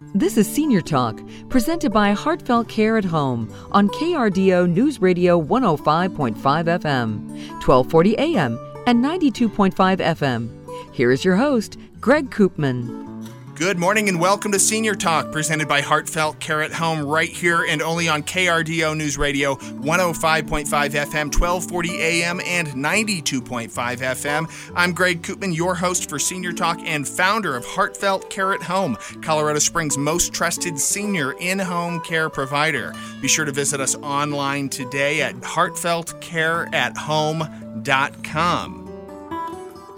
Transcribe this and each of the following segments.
This is Senior Talk, presented by Heartfelt Care at Home on KRDO News Radio 105.5 FM, 1240 AM, and 92.5 FM. Here is your host, Greg Koopman. Good morning and welcome to Senior Talk, presented by Heartfelt Care at Home, right here and only on KRDO News Radio 105.5 FM, 1240 AM, and 92.5 FM. I'm Greg Koopman, your host for Senior Talk and founder of Heartfelt Care at Home, Colorado Springs' most trusted senior in home care provider. Be sure to visit us online today at heartfeltcareathome.com.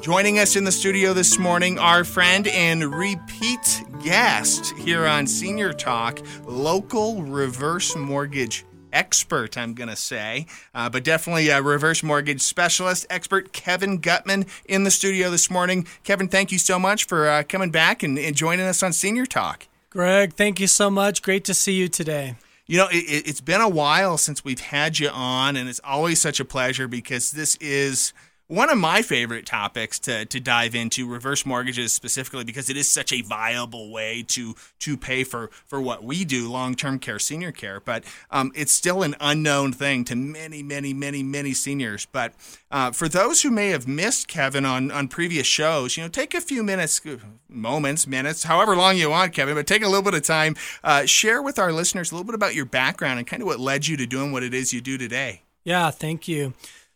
Joining us in the studio this morning, our friend and repeat guest here on Senior Talk, local reverse mortgage expert, I'm going to say, uh, but definitely a reverse mortgage specialist, expert Kevin Gutman in the studio this morning. Kevin, thank you so much for uh, coming back and, and, joining us on Senior Talk. Greg, thank you so much. Great to see you today. You know, it, it's been a while since we've had you on, and it's always such a pleasure because this is one of my favorite topics to, to dive into reverse mortgages specifically because it is such a viable way to to pay for for what we do long term care senior care. But um, it's still an unknown thing to many many many many seniors. But uh, for those who may have missed Kevin on on previous shows you know take a few minutes moments minutes however long you want Kevin but take a little bit of time uh, share with our listeners a little bit about your background and kind of what led you to doing what it is you do today. Yeah thank you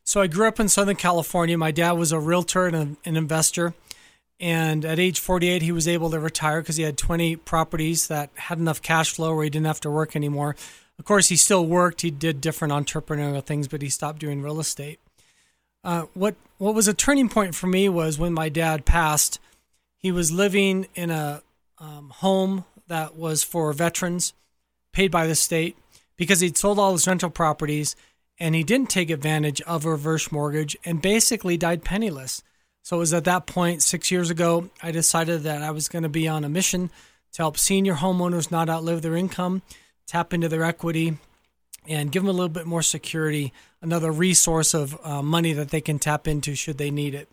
so I grew up in Southern California. My dad was a realtor and an investor. And at age 48, he was able to retire because he had 20 properties that had enough cash flow where he didn't have to work anymore. Of course, he still worked. He did different entrepreneurial things, but he stopped doing real estate. Uh, what what was a turning point for me was when my dad passed. He was living in a um, home that was for veterans, paid by the state, because he'd sold all his rental properties and he didn't take advantage of a reverse mortgage and basically died penniless. So it was at that point, six years ago, I decided that I was going to be on a mission to help senior homeowners not outlive their income, tap into their equity, and give them a little bit more security, another resource of uh, money that they can tap into should they need it.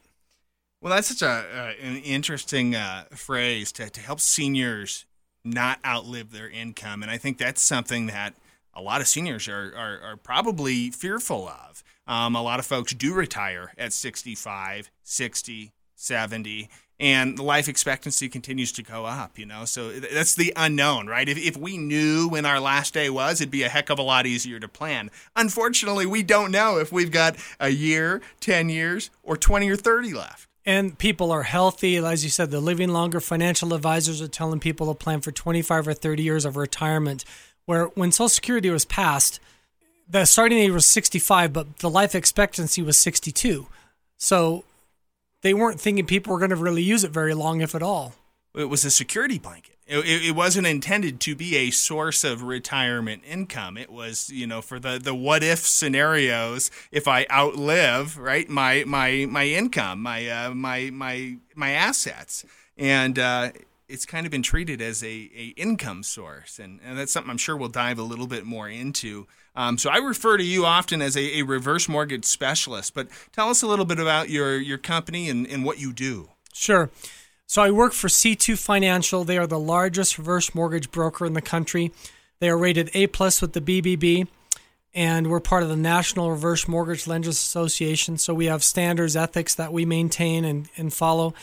Well, that's such a uh, an interesting uh, phrase to, to help seniors not outlive their income, and I think that's something that a lot of seniors are, are, are probably fearful of. Um, a lot of folks do retire at 65, 60, 70, and the life expectancy continues to go up, you know? So that's the unknown, right? If, if we knew when our last day was, it'd be a heck of a lot easier to plan. Unfortunately, we don't know if we've got a year, 10 years, or 20 or 30 left. And people are healthy. As you said, they're living longer. Financial advisors are telling people to plan for 25 or 30 years of retirement where when Social Security was passed, the starting age was 65, but the life expectancy was 62. So they weren't thinking people were going to really use it very long, if at all. It was a security blanket. It, it, wasn't intended to be a source of retirement income. It was, you know, for the, the what if scenarios. If I outlive, right, my my my income, my uh, my my my assets, and uh, it's kind of been treated as a, a income source, and, and that's something I'm sure we'll dive a little bit more into. Um, so I refer to you often as a, a, reverse mortgage specialist, but tell us a little bit about your your company and, and what you do. Sure. So I work for C2 Financial. They are the largest reverse mortgage broker in the country. They are rated A plus with the BBB, and we're part of the National Reverse Mortgage Lenders Association. So we have standards, ethics that we maintain and, and follow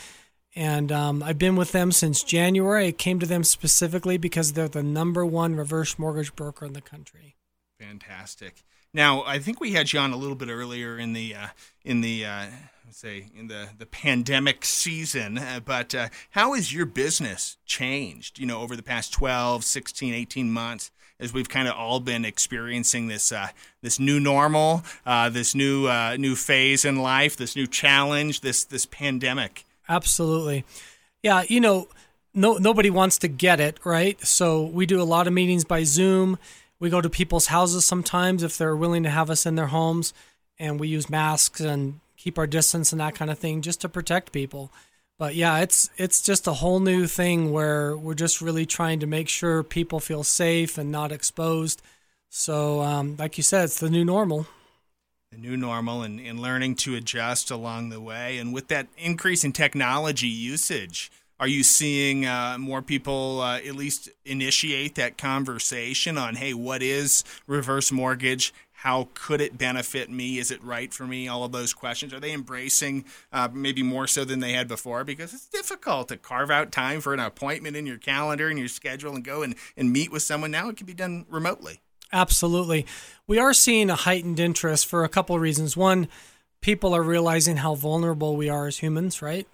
and um, I've been with them since January. I came to them specifically because they're the number one reverse mortgage broker in the country. Fantastic. Now, I think we had you on a little bit earlier in the uh, in the uh, say in the the pandemic season, uh, but uh, how has your business changed? You know, over the past 12, 16, 18 months as we've kind of all been experiencing this uh, this new normal, uh, this new uh, new phase in life, this new challenge, this this pandemic. Absolutely. Yeah, you know, no nobody wants to get it, right? So we do a lot of meetings by Zoom. We go to people's houses sometimes if they're willing to have us in their homes and we use masks and keep our distance and that kind of thing just to protect people. But yeah, it's it's just a whole new thing where we're just really trying to make sure people feel safe and not exposed. So, um, like you said, it's the new normal the new normal and, and learning to adjust along the way. And with that increase in technology usage, Are you seeing uh, more people uh, at least initiate that conversation on, hey, what is reverse mortgage? How could it benefit me? Is it right for me? All of those questions. Are they embracing uh, maybe more so than they had before? Because it's difficult to carve out time for an appointment in your calendar and your schedule and go and, and meet with someone. Now it can be done remotely. Absolutely. We are seeing a heightened interest for a couple of reasons. One, people are realizing how vulnerable we are as humans, right?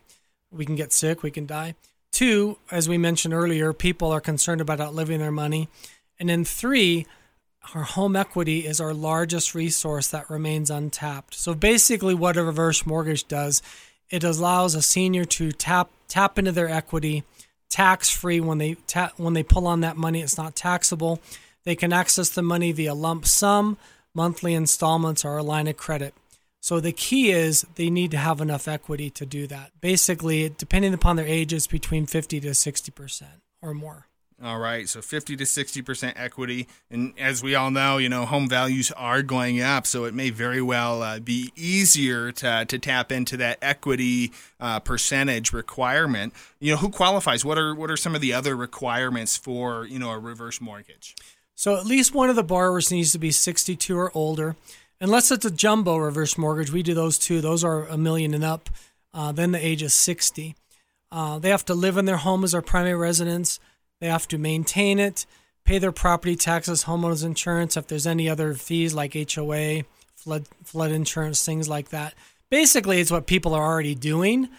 We can get sick, we can die. Two, as we mentioned earlier, people are concerned about outliving their money. And then three, our home equity is our largest resource that remains untapped. So basically, what a reverse mortgage does, it allows a senior to tap tap into their equity tax free when they ta- when they pull on that money. It's not taxable. They can access the money via lump sum, monthly installments, or a line of credit. So the key is they need to have enough equity to do that. Basically, depending upon their age, it's between 50 to 60 percent or more. All right, so 50 to 60% equity. And as we all know, you know, home values are going up, so it may very well uh, be easier to, to tap into that equity uh, percentage requirement. You know, who qualifies? What are what are some of the other requirements for, you know, a reverse mortgage? So at least one of the borrowers needs to be 62 or older. Unless it's a jumbo reverse mortgage, we do those too. Those are a million and up. Uh, then the age is 60. Uh, they have to live in their home as their primary residence they have to maintain it, pay their property taxes, homeowners insurance, if there's any other fees like HOA, flood flood insurance, things like that. Basically, it's what people are already doing.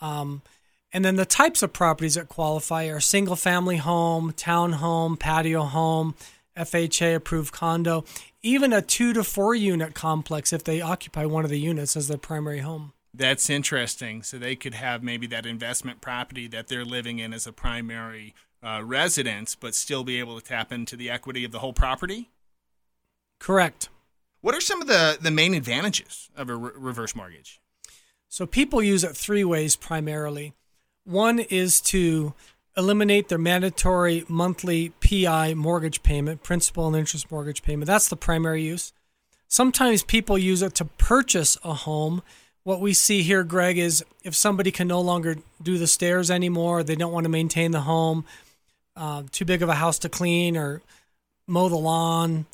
Um, and then the types of properties that qualify are single family home, townhome, patio home, FHA approved condo, even a two to four unit complex if they occupy one of the units as their primary home. That's interesting. So they could have maybe that investment property that they're living in as a primary uh, residence, but still be able to tap into the equity of the whole property? Correct. What are some of the, the main advantages of a re- reverse mortgage? So people use it three ways primarily. One is to eliminate their mandatory monthly PI mortgage payment, principal and interest mortgage payment. That's the primary use. Sometimes people use it to purchase a home. What we see here, Greg, is if somebody can no longer do the stairs anymore, they don't want to maintain the home, uh, too big of a house to clean or mow the lawn,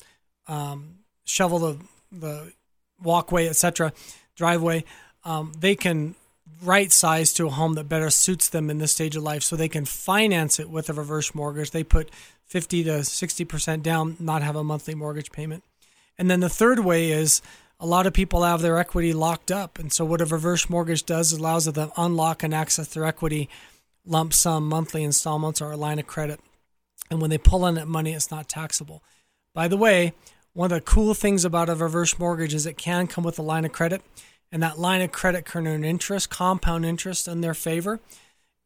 um, shovel the the walkway, etc., driveway, um, they can right size to a home that better suits them in this stage of life, so they can finance it with a reverse mortgage. They put fifty to sixty percent down, not have a monthly mortgage payment, and then the third way is a lot of people have their equity locked up, and so what a reverse mortgage does is allows them to unlock and access their equity lump sum monthly installments or a line of credit. And when they pull in that money, it's not taxable. By the way, one of the cool things about a reverse mortgage is it can come with a line of credit, and that line of credit can earn interest, compound interest in their favor.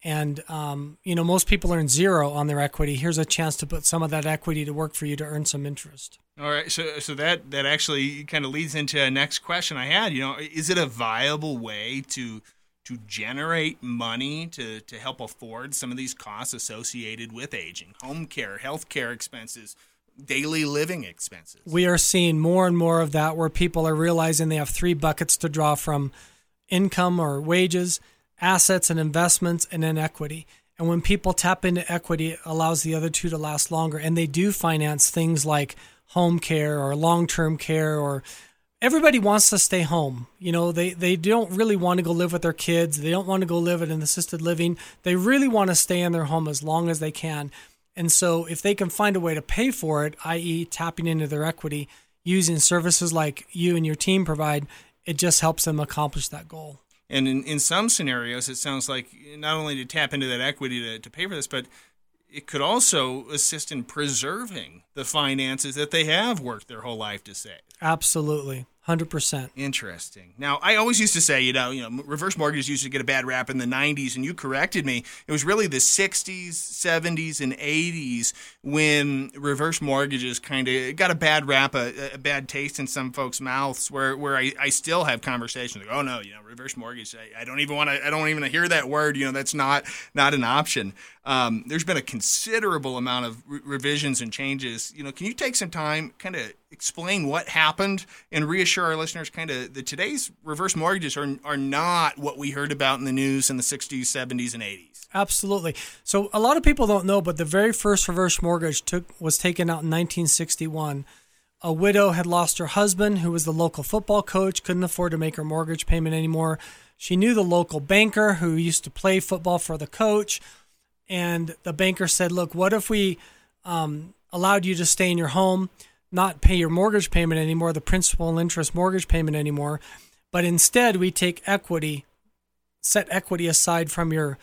And um, you know, most people earn zero on their equity. Here's a chance to put some of that equity to work for you to earn some interest. All right, so so that that actually kind of leads into a next question I had. You know, is it a viable way to to generate money to, to help afford some of these costs associated with aging home care, health care expenses, daily living expenses. We are seeing more and more of that where people are realizing they have three buckets to draw from income or wages, assets and investments, and then equity. And when people tap into equity, it allows the other two to last longer. And they do finance things like home care or long term care or everybody wants to stay home. You know, they, they don't really want to go live with their kids. They don't want to go live in an assisted living. They really want to stay in their home as long as they can. And so if they can find a way to pay for it, i.e., tapping into their equity using services like you and your team provide, it just helps them accomplish that goal. And in, in some scenarios, it sounds like not only to tap into that equity to, to pay for this, but it could also assist in preserving the finances that they have worked their whole life to save. Absolutely. Hundred percent. Interesting. Now, I always used to say, you know, you know, reverse mortgages used to get a bad rap in the '90s, and you corrected me. It was really the '60s, '70s, and '80s when reverse mortgages kind of got a bad rap, a, a, bad taste in some folks' mouths. Where where I, I still have conversations like, oh no, you know, reverse mortgage. I, I don't even want to. I don't even hear that word. You know, that's not not an option. Um, there's been a considerable amount of re- revisions and changes. You know, can you take some time, kind of explain what happened and reassure our listeners kind of that today's reverse mortgages are, are not what we heard about in the news in the 60s, 70s, and 80s. Absolutely. So a lot of people don't know, but the very first reverse mortgage took was taken out in 1961. A widow had lost her husband, who was the local football coach, couldn't afford to make her mortgage payment anymore. She knew the local banker who used to play football for the coach, and the banker said, "Look, what if we um, allowed you to stay in your home, not pay your mortgage payment anymore, the principal and interest mortgage payment anymore, but instead we take equity, set equity aside from your,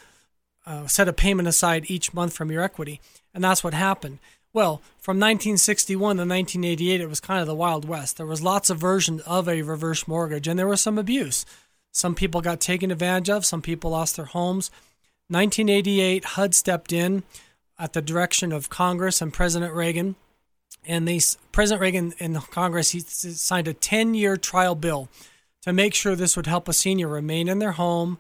uh, set a payment aside each month from your equity. And that's what happened. Well, from 1961 to 1988, it was kind of the Wild West. There was lots of versions of a reverse mortgage, and there was some abuse. Some people got taken advantage of. Some people lost their homes. 1988, HUD stepped in at the direction of Congress and President Reagan. And they, President Reagan in Congress, he signed a 10 year trial bill to make sure this would help a senior remain in their home,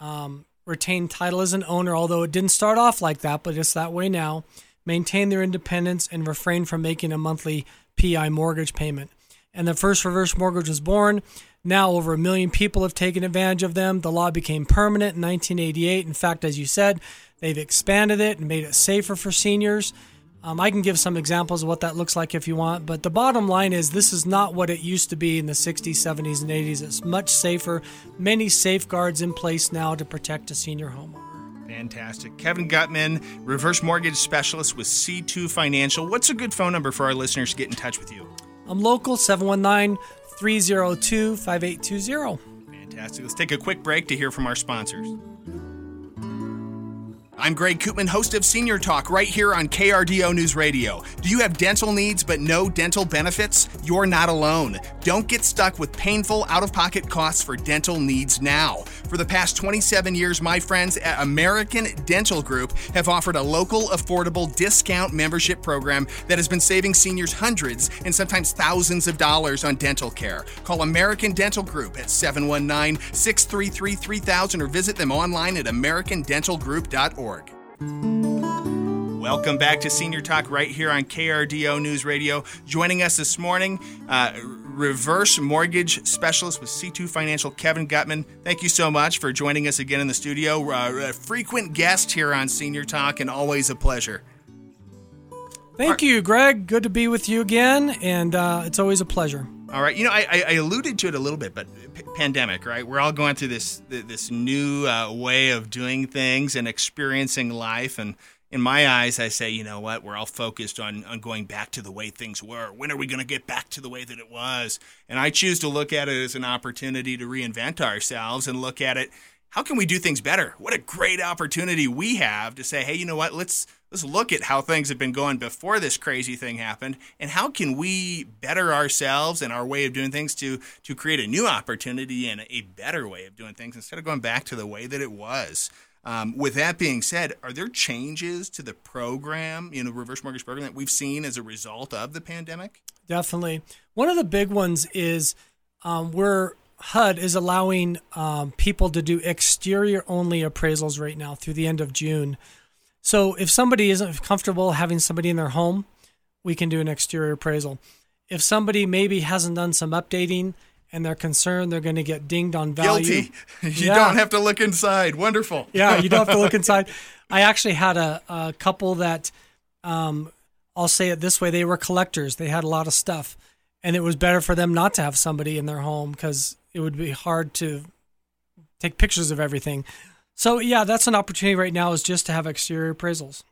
um, retain title as an owner, although it didn't start off like that, but it's that way now, maintain their independence, and refrain from making a monthly PI mortgage payment. And the first reverse mortgage was born. Now, over a million people have taken advantage of them. The law became permanent in 1988. In fact, as you said, they've expanded it and made it safer for seniors. Um, I can give some examples of what that looks like if you want, but the bottom line is this is not what it used to be in the 60s, 70s, and 80s. It's much safer, many safeguards in place now to protect a senior homeowner. Fantastic. Kevin Gutman, reverse mortgage specialist with C2 Financial. What's a good phone number for our listeners to get in touch with you? I'm local 719 302 5820. Fantastic. Let's take a quick break to hear from our sponsors. I'm Greg Koopman, host of Senior Talk, right here on KRDO News Radio. Do you have dental needs but no dental benefits? You're not alone. Don't get stuck with painful out of pocket costs for dental needs now. For the past 27 years, my friends at American Dental Group have offered a local, affordable discount membership program that has been saving seniors hundreds and sometimes thousands of dollars on dental care. Call American Dental Group at 719 633 3000 or visit them online at americandentalgroup.org. Welcome back to Senior Talk right here on KRDO News Radio. Joining us this morning, uh, reverse mortgage specialist with C2 Financial, Kevin Gutman. Thank you so much for joining us again in the studio. Uh, a frequent guest here on Senior Talk and always a pleasure. Thank you, Greg. Good to be with you again, and uh, it's always a pleasure. All right, you know, I, I alluded to it a little bit, but p- pandemic, right? We're all going through this this new uh, way of doing things and experiencing life. And in my eyes, I say, you know what? We're all focused on on going back to the way things were. When are we going to get back to the way that it was? And I choose to look at it as an opportunity to reinvent ourselves and look at it. How can we do things better? What a great opportunity we have to say, hey, you know what? Let's let's look at how things have been going before this crazy thing happened and how can we better ourselves and our way of doing things to to create a new opportunity and a better way of doing things instead of going back to the way that it was. Um, with that being said are there changes to the program you know reverse mortgage program that we've seen as a result of the pandemic? Definitely. One of the big ones is um, we're HUD is allowing um, people to do exterior only appraisals right now through the end of June. So if somebody isn't comfortable having somebody in their home, we can do an exterior appraisal. If somebody maybe hasn't done some updating and they're concerned they're going to get dinged on value, guilty. You yeah. don't have to look inside. Wonderful. yeah, you don't have to look inside. I actually had a, a couple that, um, I'll say it this way: they were collectors. They had a lot of stuff, and it was better for them not to have somebody in their home because it would be hard to take pictures of everything. So yeah, that's an opportunity right now is just to have exterior appraisals.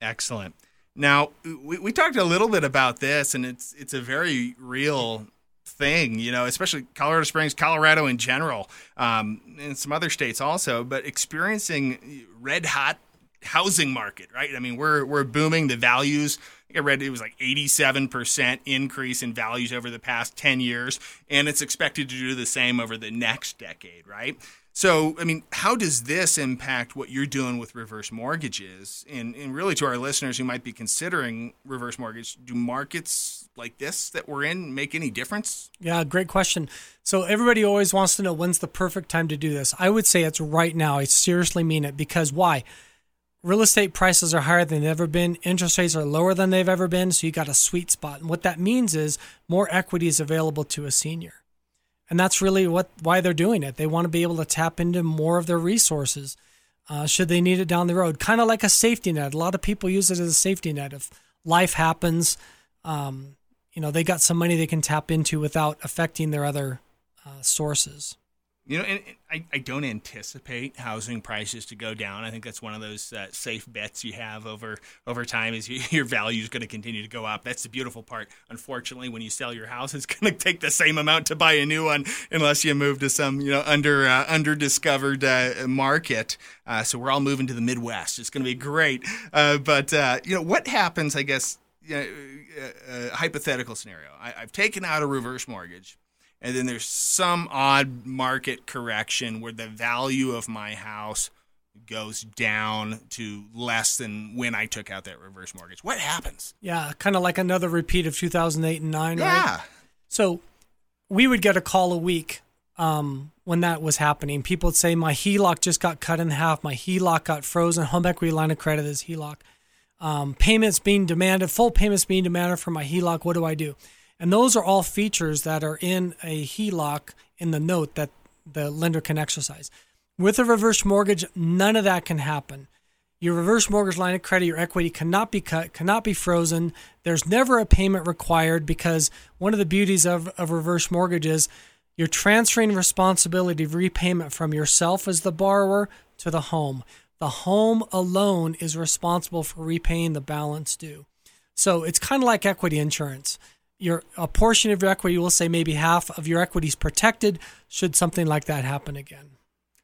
Excellent. Now we, we talked a little bit about this, and it's it's a very real thing, you know, especially Colorado Springs, Colorado in general, um, and some other states also. But experiencing red hot housing market, right? I mean, we're we're booming. The values. I, I read it was like 87% increase in values over the past 10 years, and it's expected to do the same over the next decade, right? So, I mean, how does this impact what you're doing with reverse mortgages? And, and really, to our listeners who might be considering reverse mortgage, do markets like this that we're in make any difference? Yeah, great question. So, everybody always wants to know when's the perfect time to do this. I would say it's right now. I seriously mean it because why? real estate prices are higher than they've ever been. Interest rates are lower than they've ever been. So you got a sweet spot. And what that means is more equity is available to a senior. And that's really what why they're doing it. They want to be able to tap into more of their resources uh, should they need it down the road. Kind of like a safety net. A lot of people use it as a safety net. If life happens, um, you know, they got some money they can tap into without affecting their other uh, sources. You know, and, I, I don't anticipate housing prices to go down. I think that's one of those uh, safe bets you have over over time is you, your value is going to continue to go up. That's the beautiful part. Unfortunately, when you sell your house, it's going to take the same amount to buy a new one unless you move to some you know under uh, under discovered uh, market. Uh, so we're all moving to the Midwest. It's going to be great. Uh, but uh, you know what happens? I guess uh, hypothetical scenario. I, I've taken out a reverse mortgage and then there's some odd market correction where the value of my house goes down to less than when I took out that reverse mortgage. What happens? Yeah, kind of like another repeat of 2008 and 9, yeah. right? So we would get a call a week um, when that was happening. People would say, My HELOC just got cut in half. My HELOC got frozen. Home equity line of credit is HELOC. Um, payments being demanded, full payments being demanded for my HELOC. What do I do? And those are all features that are in a HELOC in the note that the lender can exercise. With a reverse mortgage, none of that can happen. Your reverse mortgage line of credit, your equity cannot be cut, cannot be frozen. There's never a payment required because one of the beauties of, of reverse mortgages, you're transferring responsibility of repayment from yourself as the borrower to the home. The home alone is responsible for repaying the balance due. So it's kind of like equity insurance your a portion of your equity, we'll say maybe half of your equity is protected should something like that happen again.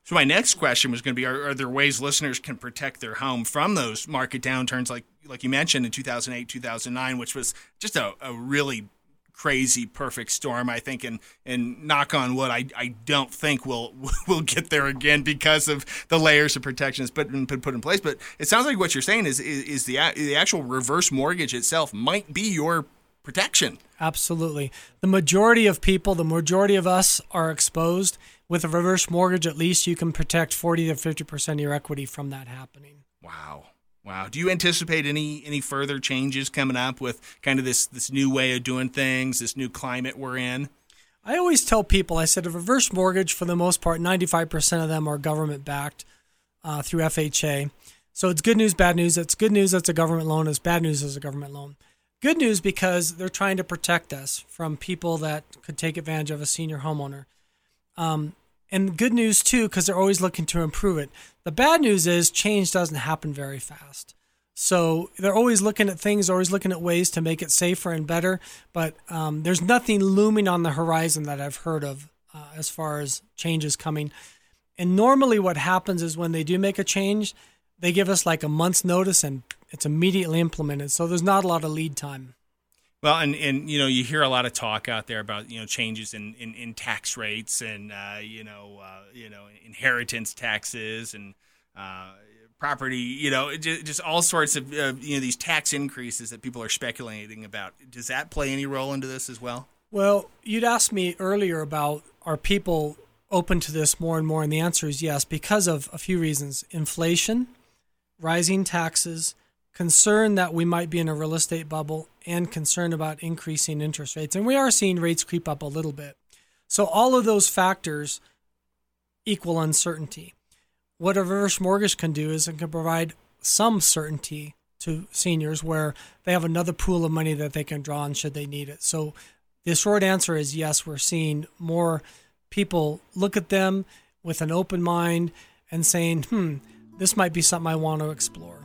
So my next question was going to be: are, are, there ways listeners can protect their home from those market downturns, like like you mentioned in 2008, 2009, which was just a, a really crazy perfect storm, I think, and and knock on wood, I, I don't think we'll we'll get there again because of the layers of protections put in, put in place. But it sounds like what you're saying is is, is the the actual reverse mortgage itself might be your protection. Absolutely. The majority of people, the majority of us are exposed. With a reverse mortgage, at least you can protect 40 to 50% of your equity from that happening. Wow. Wow. Do you anticipate any any further changes coming up with kind of this this new way of doing things, this new climate we're in? I always tell people, I said a reverse mortgage, for the most part, 95% of them are government backed uh, through FHA. So it's good news, bad news. It's good news that's a government loan. It's bad news as a government loan. Good news because they're trying to protect us from people that could take advantage of a senior homeowner. Um, and good news too because they're always looking to improve it. The bad news is change doesn't happen very fast. So they're always looking at things, always looking at ways to make it safer and better. But um, there's nothing looming on the horizon that I've heard of uh, as far as changes coming. And normally, what happens is when they do make a change, they give us like a month's notice and it's immediately implemented. So there's not a lot of lead time. Well, and, and you know you hear a lot of talk out there about you know changes in, in, in tax rates and uh, you know uh, you know inheritance taxes and uh, property you know just, just all sorts of uh, you know these tax increases that people are speculating about. Does that play any role into this as well? Well, you'd asked me earlier about are people open to this more and more, and the answer is yes because of a few reasons: inflation, rising taxes concern that we might be in a real estate bubble, and concern about increasing interest rates. And we are seeing rates creep up a little bit. So, all of those factors equal uncertainty. What a reverse mortgage can do is it can provide some certainty to seniors where they have another pool of money that they can draw on should they need it. So, the short answer is yes, we're seeing more people look at them with an open mind and saying, hmm, this might be something I want to explore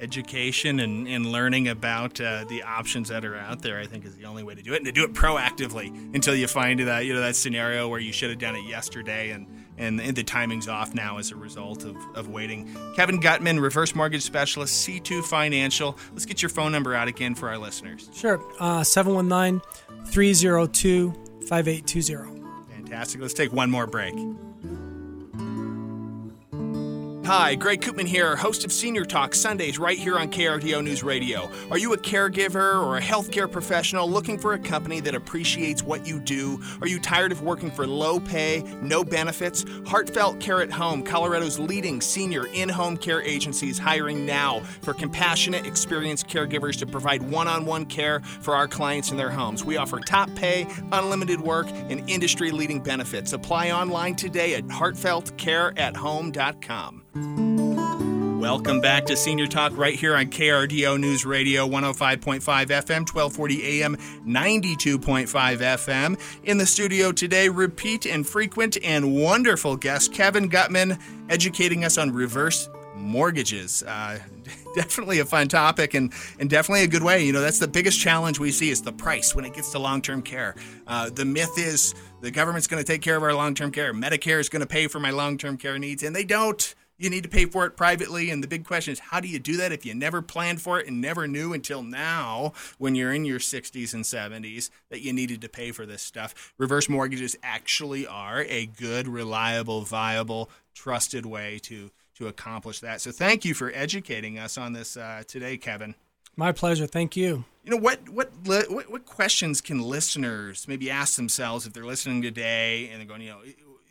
education and, and learning about uh, the options that are out there, I think, is the only way to do it, and to do it proactively until you find that you know that scenario where you should have done it yesterday, and and, and the timing's off now as a result of, of waiting. Kevin Gutman, reverse mortgage specialist, C2 Financial. Let's get your phone number out again for our listeners. Sure, uh, 719 302 5820. Fantastic. Let's take one more break. Hi, Greg Koopman here, host of Senior Talk Sundays right here on KRDO News Radio. Are you a caregiver or a healthcare professional looking for a company that appreciates what you do? Are you tired of working for low pay, no benefits? Heartfelt Care at Home, Colorado's leading senior in home care agency, is hiring now for compassionate, experienced caregivers to provide one on one care for our clients in their homes. We offer top pay, unlimited work, and industry leading benefits. Apply online today at heartfeltcareathome.com. Welcome back to Senior Talk right here on KRDO News Radio 105.5 FM, 1240 AM, 92.5 FM. In the studio today, repeat and frequent and wonderful guest Kevin Gutman, educating us on reverse mortgages. Uh, definitely a fun topic and, and definitely a good way. You know, that's the biggest challenge we see is the price when it gets to long term care. Uh, the myth is the government's going to take care of our long term care. Medicare is going to pay for my long term care needs, and they don't. You need to pay for it privately. And the big question is, how do you do that if you never planned for it and never knew until now, when you're in your 60s and 70s, that you needed to pay for this stuff? Reverse mortgages actually are a good, reliable, viable, trusted way to to accomplish that. So thank you for educating us on this uh, today, Kevin. My pleasure. Thank you. You know what, what what what questions can listeners maybe ask themselves if they're listening today and they're going, you know,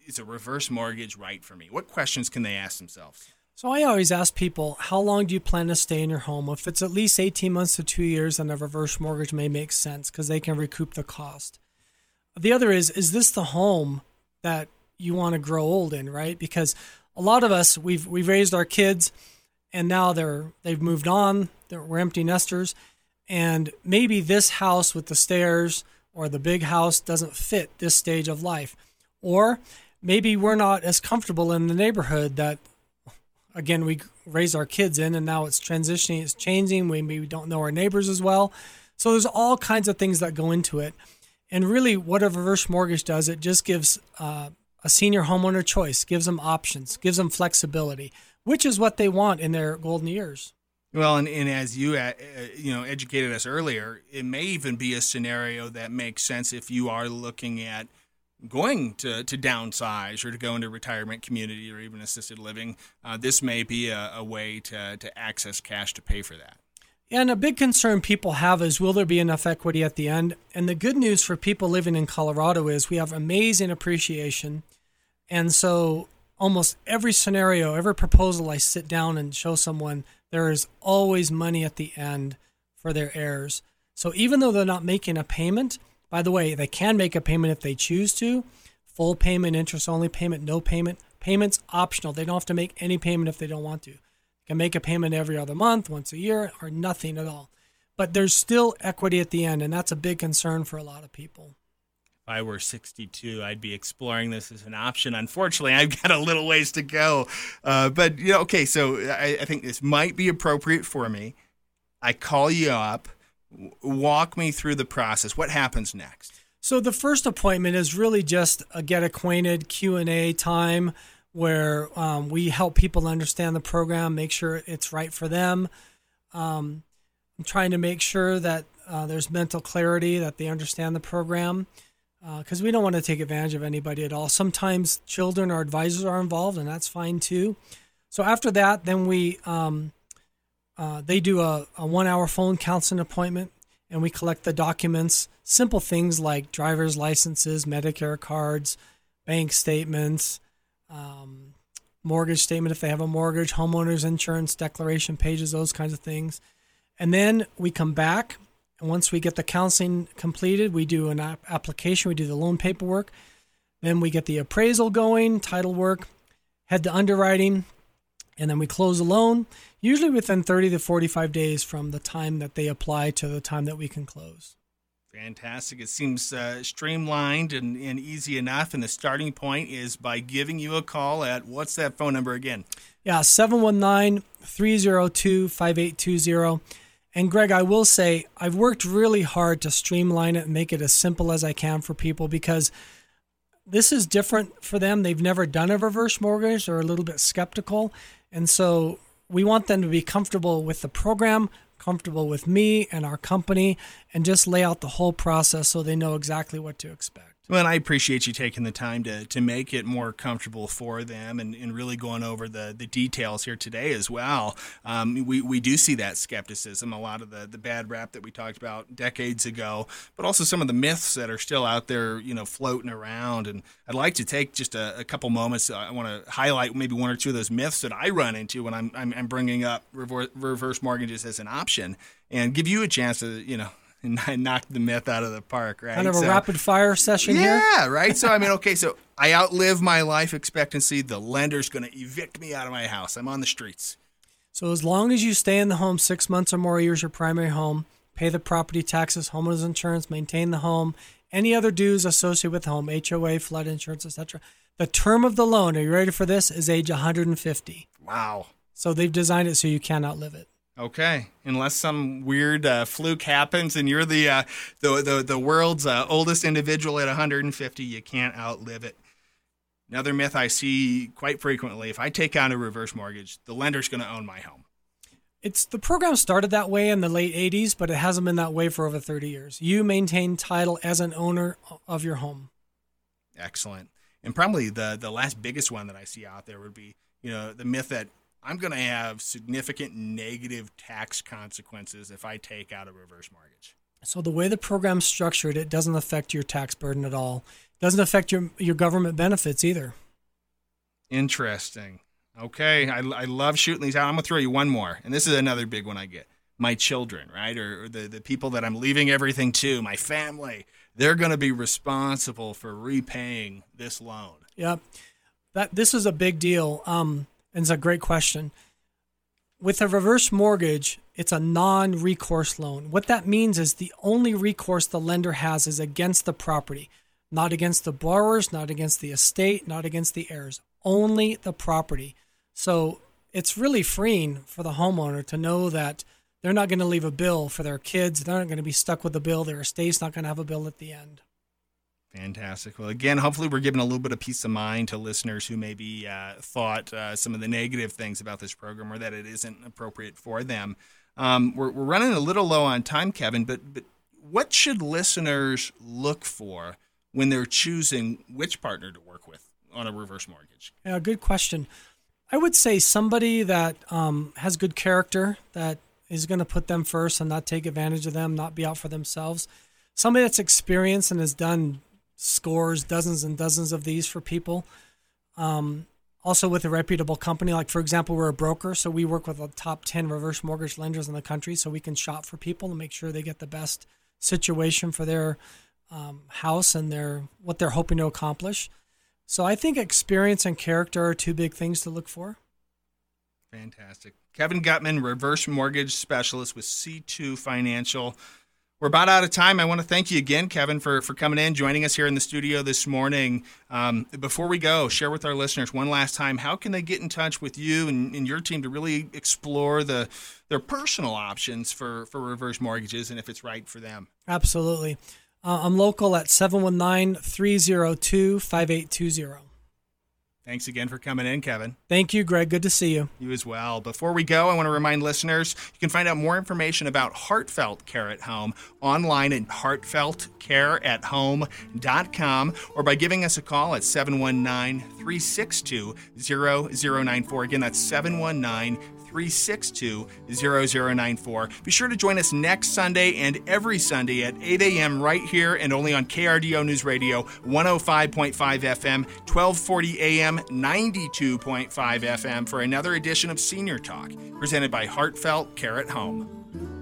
is a reverse mortgage right for me? What questions can they ask themselves? So I always ask people, how long do you plan to stay in your home? If it's at least 18 months to 2 years, then a reverse mortgage may make sense because they can recoup the cost. The other is is this the home that you want to grow old in, right? Because a lot of us we've we've raised our kids and now they're they've moved on, they're, we're empty nesters and maybe this house with the stairs or the big house doesn't fit this stage of life. Or maybe we're not as comfortable in the neighborhood that again we raise our kids in and now it's transitioning it's changing. We maybe don't know our neighbors as well. So there's all kinds of things that go into it. And really what a reverse mortgage does it just gives uh, a senior homeowner choice gives them options gives them flexibility which is what they want in their golden years. Well, and, and as you uh, you know educated us earlier, it may even be a scenario that makes sense if you are looking at going to, to downsize or to go into retirement community or even assisted living, uh, this may be a, a, way to, to access cash to pay for that. And a big concern people have is will there be enough equity at the end? And the good news for people living in Colorado is we have amazing appreciation. And so almost every scenario, every proposal I sit down and show someone, there is always money at the end for their heirs. So even though they're not making a payment, by the way, they can make a payment if they choose to. Full payment, interest only payment, no payment. Payment's optional. They don't have to make any payment if they don't want to. They can make a payment every other month, once a year, or nothing at all. But there's still equity at the end, and that's a big concern for a lot of people. If I were 62, I'd be exploring this as an option. Unfortunately, I've got a little ways to go. Uh, but, you know, okay, so I, I think this might be appropriate for me. I call you up walk me through the process. What happens next? So the first appointment is really just a get acquainted Q and A time where um, we help people understand the program, make sure it's right for them. Um, I'm trying to make sure that uh, there's mental clarity, that they understand the program, because uh, we don't want to take advantage of anybody at all. Sometimes children or advisors are involved, and that's fine too. So after that, then we um, uh, they do a, a one hour phone counseling appointment and we collect the documents, simple things like driver's licenses, Medicare cards, bank statements, um, mortgage statement if they have a mortgage, homeowners insurance declaration pages, those kinds of things. And then we come back. And once we get the counseling completed, we do an application, we do the loan paperwork. Then we get the appraisal going, title work, head to underwriting, and then we close the loan, usually within 30 to 45 days from the time that they apply to the time that we can close. Fantastic. It seems uh, streamlined and, and easy enough. And the starting point is by giving you a call at what's that phone number again? Yeah, 719 302 5820. And Greg, I will say I've worked really hard to streamline it and make it as simple as I can for people because this is different for them. They've never done a reverse mortgage, they're a little bit skeptical. And so we want them to be comfortable with the program, comfortable with me and our company, and just lay out the whole process so they know exactly what to expect. Well, and I appreciate you taking the time to, to make it more comfortable for them and, and really going over the, the details here today as well. Um, we, we do see that skepticism, a lot of the, the bad rap that we talked about decades ago, but also some of the myths that are still out there, you know, floating around. And I'd like to take just a, a couple moments. I want to highlight maybe one or two of those myths that I run into when I'm, I'm, I'm bringing up reverse mortgages as an option and give you a chance to, you know, and I knocked the myth out of the park, right? Kind of a so, rapid fire session yeah, here. Yeah, right. So I mean, okay, so I outlive my life expectancy. The lender's going to evict me out of my house. I'm on the streets. So as long as you stay in the home six months or more years, your primary home, pay the property taxes, homeowners insurance, maintain the home, any other dues associated with the home, HOA, flood insurance, etc. The term of the loan, are you ready for this? Is age 150. Wow. So they've designed it so you can't outlive it. Okay, unless some weird uh, fluke happens and you're the uh, the, the, the world's uh, oldest individual at 150, you can't outlive it. Another myth I see quite frequently: if I take out a reverse mortgage, the lender's going to own my home. It's the program started that way in the late 80s, but it hasn't been that way for over 30 years. You maintain title as an owner of your home. Excellent. And probably the the last biggest one that I see out there would be, you know, the myth that I'm going to have significant negative tax consequences if I take out a reverse mortgage. So the way the program's structured, it doesn't affect your tax burden at all. It doesn't affect your your government benefits either. Interesting. Okay, I, I love shooting these out. I'm gonna throw you one more, and this is another big one I get. My children, right, or, or the the people that I'm leaving everything to, my family. They're going to be responsible for repaying this loan. Yep, that this is a big deal. Um, it's a great question. With a reverse mortgage, it's a non recourse loan. What that means is the only recourse the lender has is against the property, not against the borrowers, not against the estate, not against the heirs, only the property. So it's really freeing for the homeowner to know that they're not going to leave a bill for their kids. They're not going to be stuck with the bill. Their estate's not going to have a bill at the end. Fantastic. Well, again, hopefully, we're giving a little bit of peace of mind to listeners who maybe uh, thought uh, some of the negative things about this program or that it isn't appropriate for them. Um, we're, we're running a little low on time, Kevin, but, but what should listeners look for when they're choosing which partner to work with on a reverse mortgage? Yeah, good question. I would say somebody that um, has good character, that is going to put them first and not take advantage of them, not be out for themselves. Somebody that's experienced and has done scores dozens and dozens of these for people. Um, also with a reputable company, like for example, we're a broker, so we work with the top 10 reverse mortgage lenders in the country, so we can shop for people and make sure they get the best situation for their um, house and their what they're hoping to accomplish. So I think experience and character are two big things to look for. Fantastic. Kevin Gutman, reverse mortgage specialist with C2 Financial. We're about out of time. I want to thank you again, Kevin, for, for coming in, joining us here in the studio this morning. Um, before we go, share with our listeners one last time how can they get in touch with you and, and your team to really explore the their personal options for, for reverse mortgages and if it's right for them? Absolutely. Uh, I'm local at 719 302 5820. Thanks again for coming in, Kevin. Thank you, Greg. Good to see you. You as well. Before we go, I want to remind listeners you can find out more information about Heartfelt Care at Home online at heartfeltcareathome.com or by giving us a call at 719 362 0094. Again, that's 719 362 0094. Be sure to join us next Sunday and every Sunday at 8 a.m. right here and only on KRDO News Radio 105.5 FM, 1240 a.m., 92.5 FM for another edition of Senior Talk, presented by Heartfelt Care at Home.